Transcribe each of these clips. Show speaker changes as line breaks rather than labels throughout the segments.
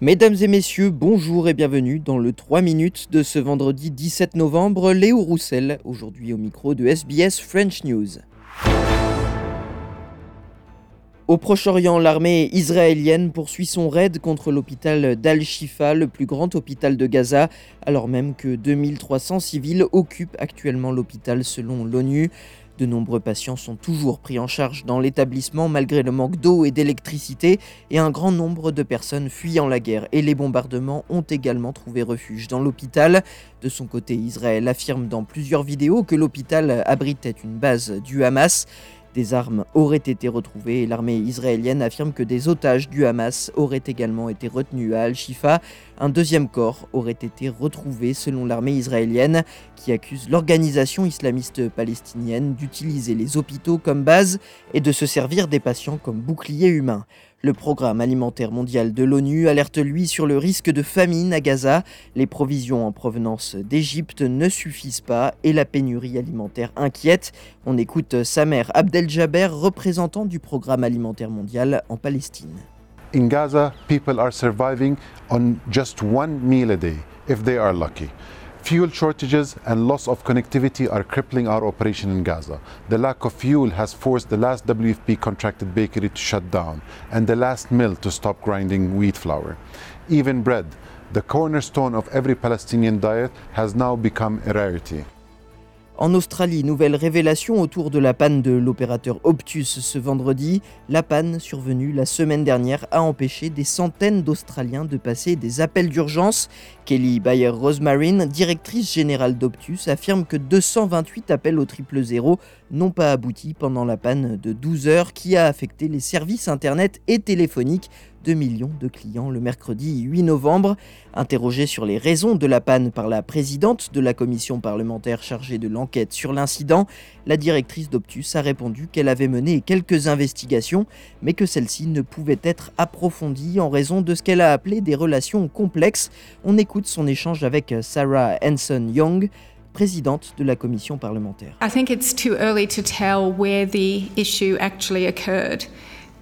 Mesdames et messieurs, bonjour et bienvenue dans le 3 minutes de ce vendredi 17 novembre. Léo Roussel, aujourd'hui au micro de SBS French News. Au Proche-Orient, l'armée israélienne poursuit son raid contre l'hôpital d'Al-Shifa, le plus grand hôpital de Gaza, alors même que 2300 civils occupent actuellement l'hôpital selon l'ONU. De nombreux patients sont toujours pris en charge dans l'établissement malgré le manque d'eau et d'électricité et un grand nombre de personnes fuyant la guerre et les bombardements ont également trouvé refuge dans l'hôpital. De son côté, Israël affirme dans plusieurs vidéos que l'hôpital abritait une base du Hamas. Des armes auraient été retrouvées et l'armée israélienne affirme que des otages du Hamas auraient également été retenus à Al-Shifa. Un deuxième corps aurait été retrouvé selon l'armée israélienne qui accuse l'organisation islamiste palestinienne d'utiliser les hôpitaux comme base et de se servir des patients comme boucliers humains. Le programme alimentaire mondial de l'ONU alerte lui sur le risque de famine à Gaza. Les provisions en provenance d'Égypte ne suffisent pas et la pénurie alimentaire inquiète. On écoute Samer Abdel-Jaber, représentant du programme alimentaire mondial en Palestine.
In Gaza, people are surviving on just one meal a day if they are lucky. Fuel shortages and loss of connectivity are crippling our operation in Gaza. The lack of fuel has forced the last WFP contracted bakery to shut down and the last mill to stop grinding wheat flour. Even bread, the cornerstone of every Palestinian diet, has now become a rarity.
En Australie, nouvelle révélation autour de la panne de l'opérateur Optus ce vendredi. La panne survenue la semaine dernière a empêché des centaines d'Australiens de passer des appels d'urgence. Kelly Bayer Rosemarine, directrice générale d'Optus, affirme que 228 appels au triple zéro n'ont pas abouti pendant la panne de 12 heures qui a affecté les services internet et téléphoniques 2 millions de clients le mercredi 8 novembre. Interrogée sur les raisons de la panne par la présidente de la commission parlementaire chargée de l'enquête sur l'incident, la directrice d'Optus a répondu qu'elle avait mené quelques investigations, mais que celles-ci ne pouvaient être approfondies en raison de ce qu'elle a appelé des relations complexes. On écoute son échange avec Sarah Hanson Young, présidente de la commission parlementaire.
I think it's too early to tell where the issue actually occurred.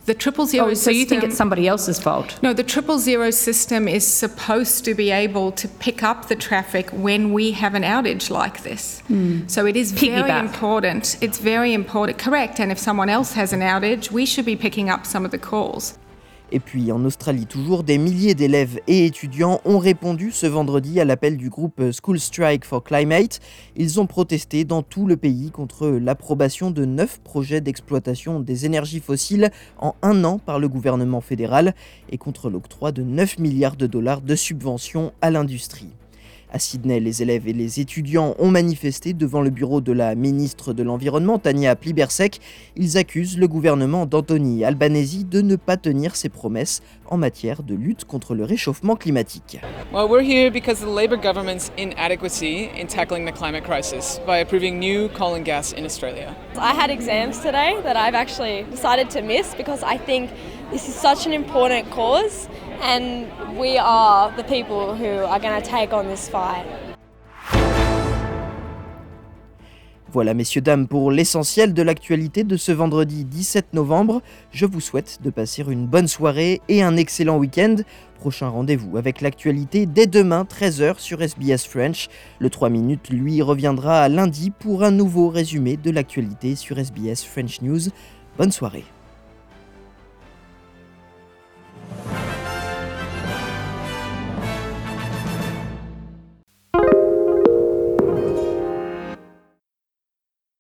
The triple zero
Oh, so you think it's somebody else's fault?
No, the triple zero system is supposed to be able to pick up the traffic when we have an outage like this. Hmm. So it is very important. It's very important, correct. And if someone else has an outage, we should be picking up some of the calls.
Et puis en Australie toujours, des milliers d'élèves et étudiants ont répondu ce vendredi à l'appel du groupe School Strike for Climate. Ils ont protesté dans tout le pays contre l'approbation de neuf projets d'exploitation des énergies fossiles en un an par le gouvernement fédéral et contre l'octroi de 9 milliards de dollars de subventions à l'industrie. À Sydney, les élèves et les étudiants ont manifesté devant le bureau de la ministre de l'Environnement, Tania Plibersek. Ils accusent le gouvernement d'Anthony Albanese de ne pas tenir ses promesses en matière de lutte contre le réchauffement climatique.
Well, we're here because the Labour government's inadequacy in tackling the climate crisis by approving new coal and gas in Australia.
I had exams today that I've actually decided to miss because I think this is such an important cause and we are the people who are going to take on this fight.
Voilà, messieurs, dames, pour l'essentiel de l'actualité de ce vendredi 17 novembre. Je vous souhaite de passer une bonne soirée et un excellent week-end. Prochain rendez-vous avec l'actualité dès demain, 13h sur SBS French. Le 3 minutes, lui, reviendra lundi pour un nouveau résumé de l'actualité sur SBS French News. Bonne soirée.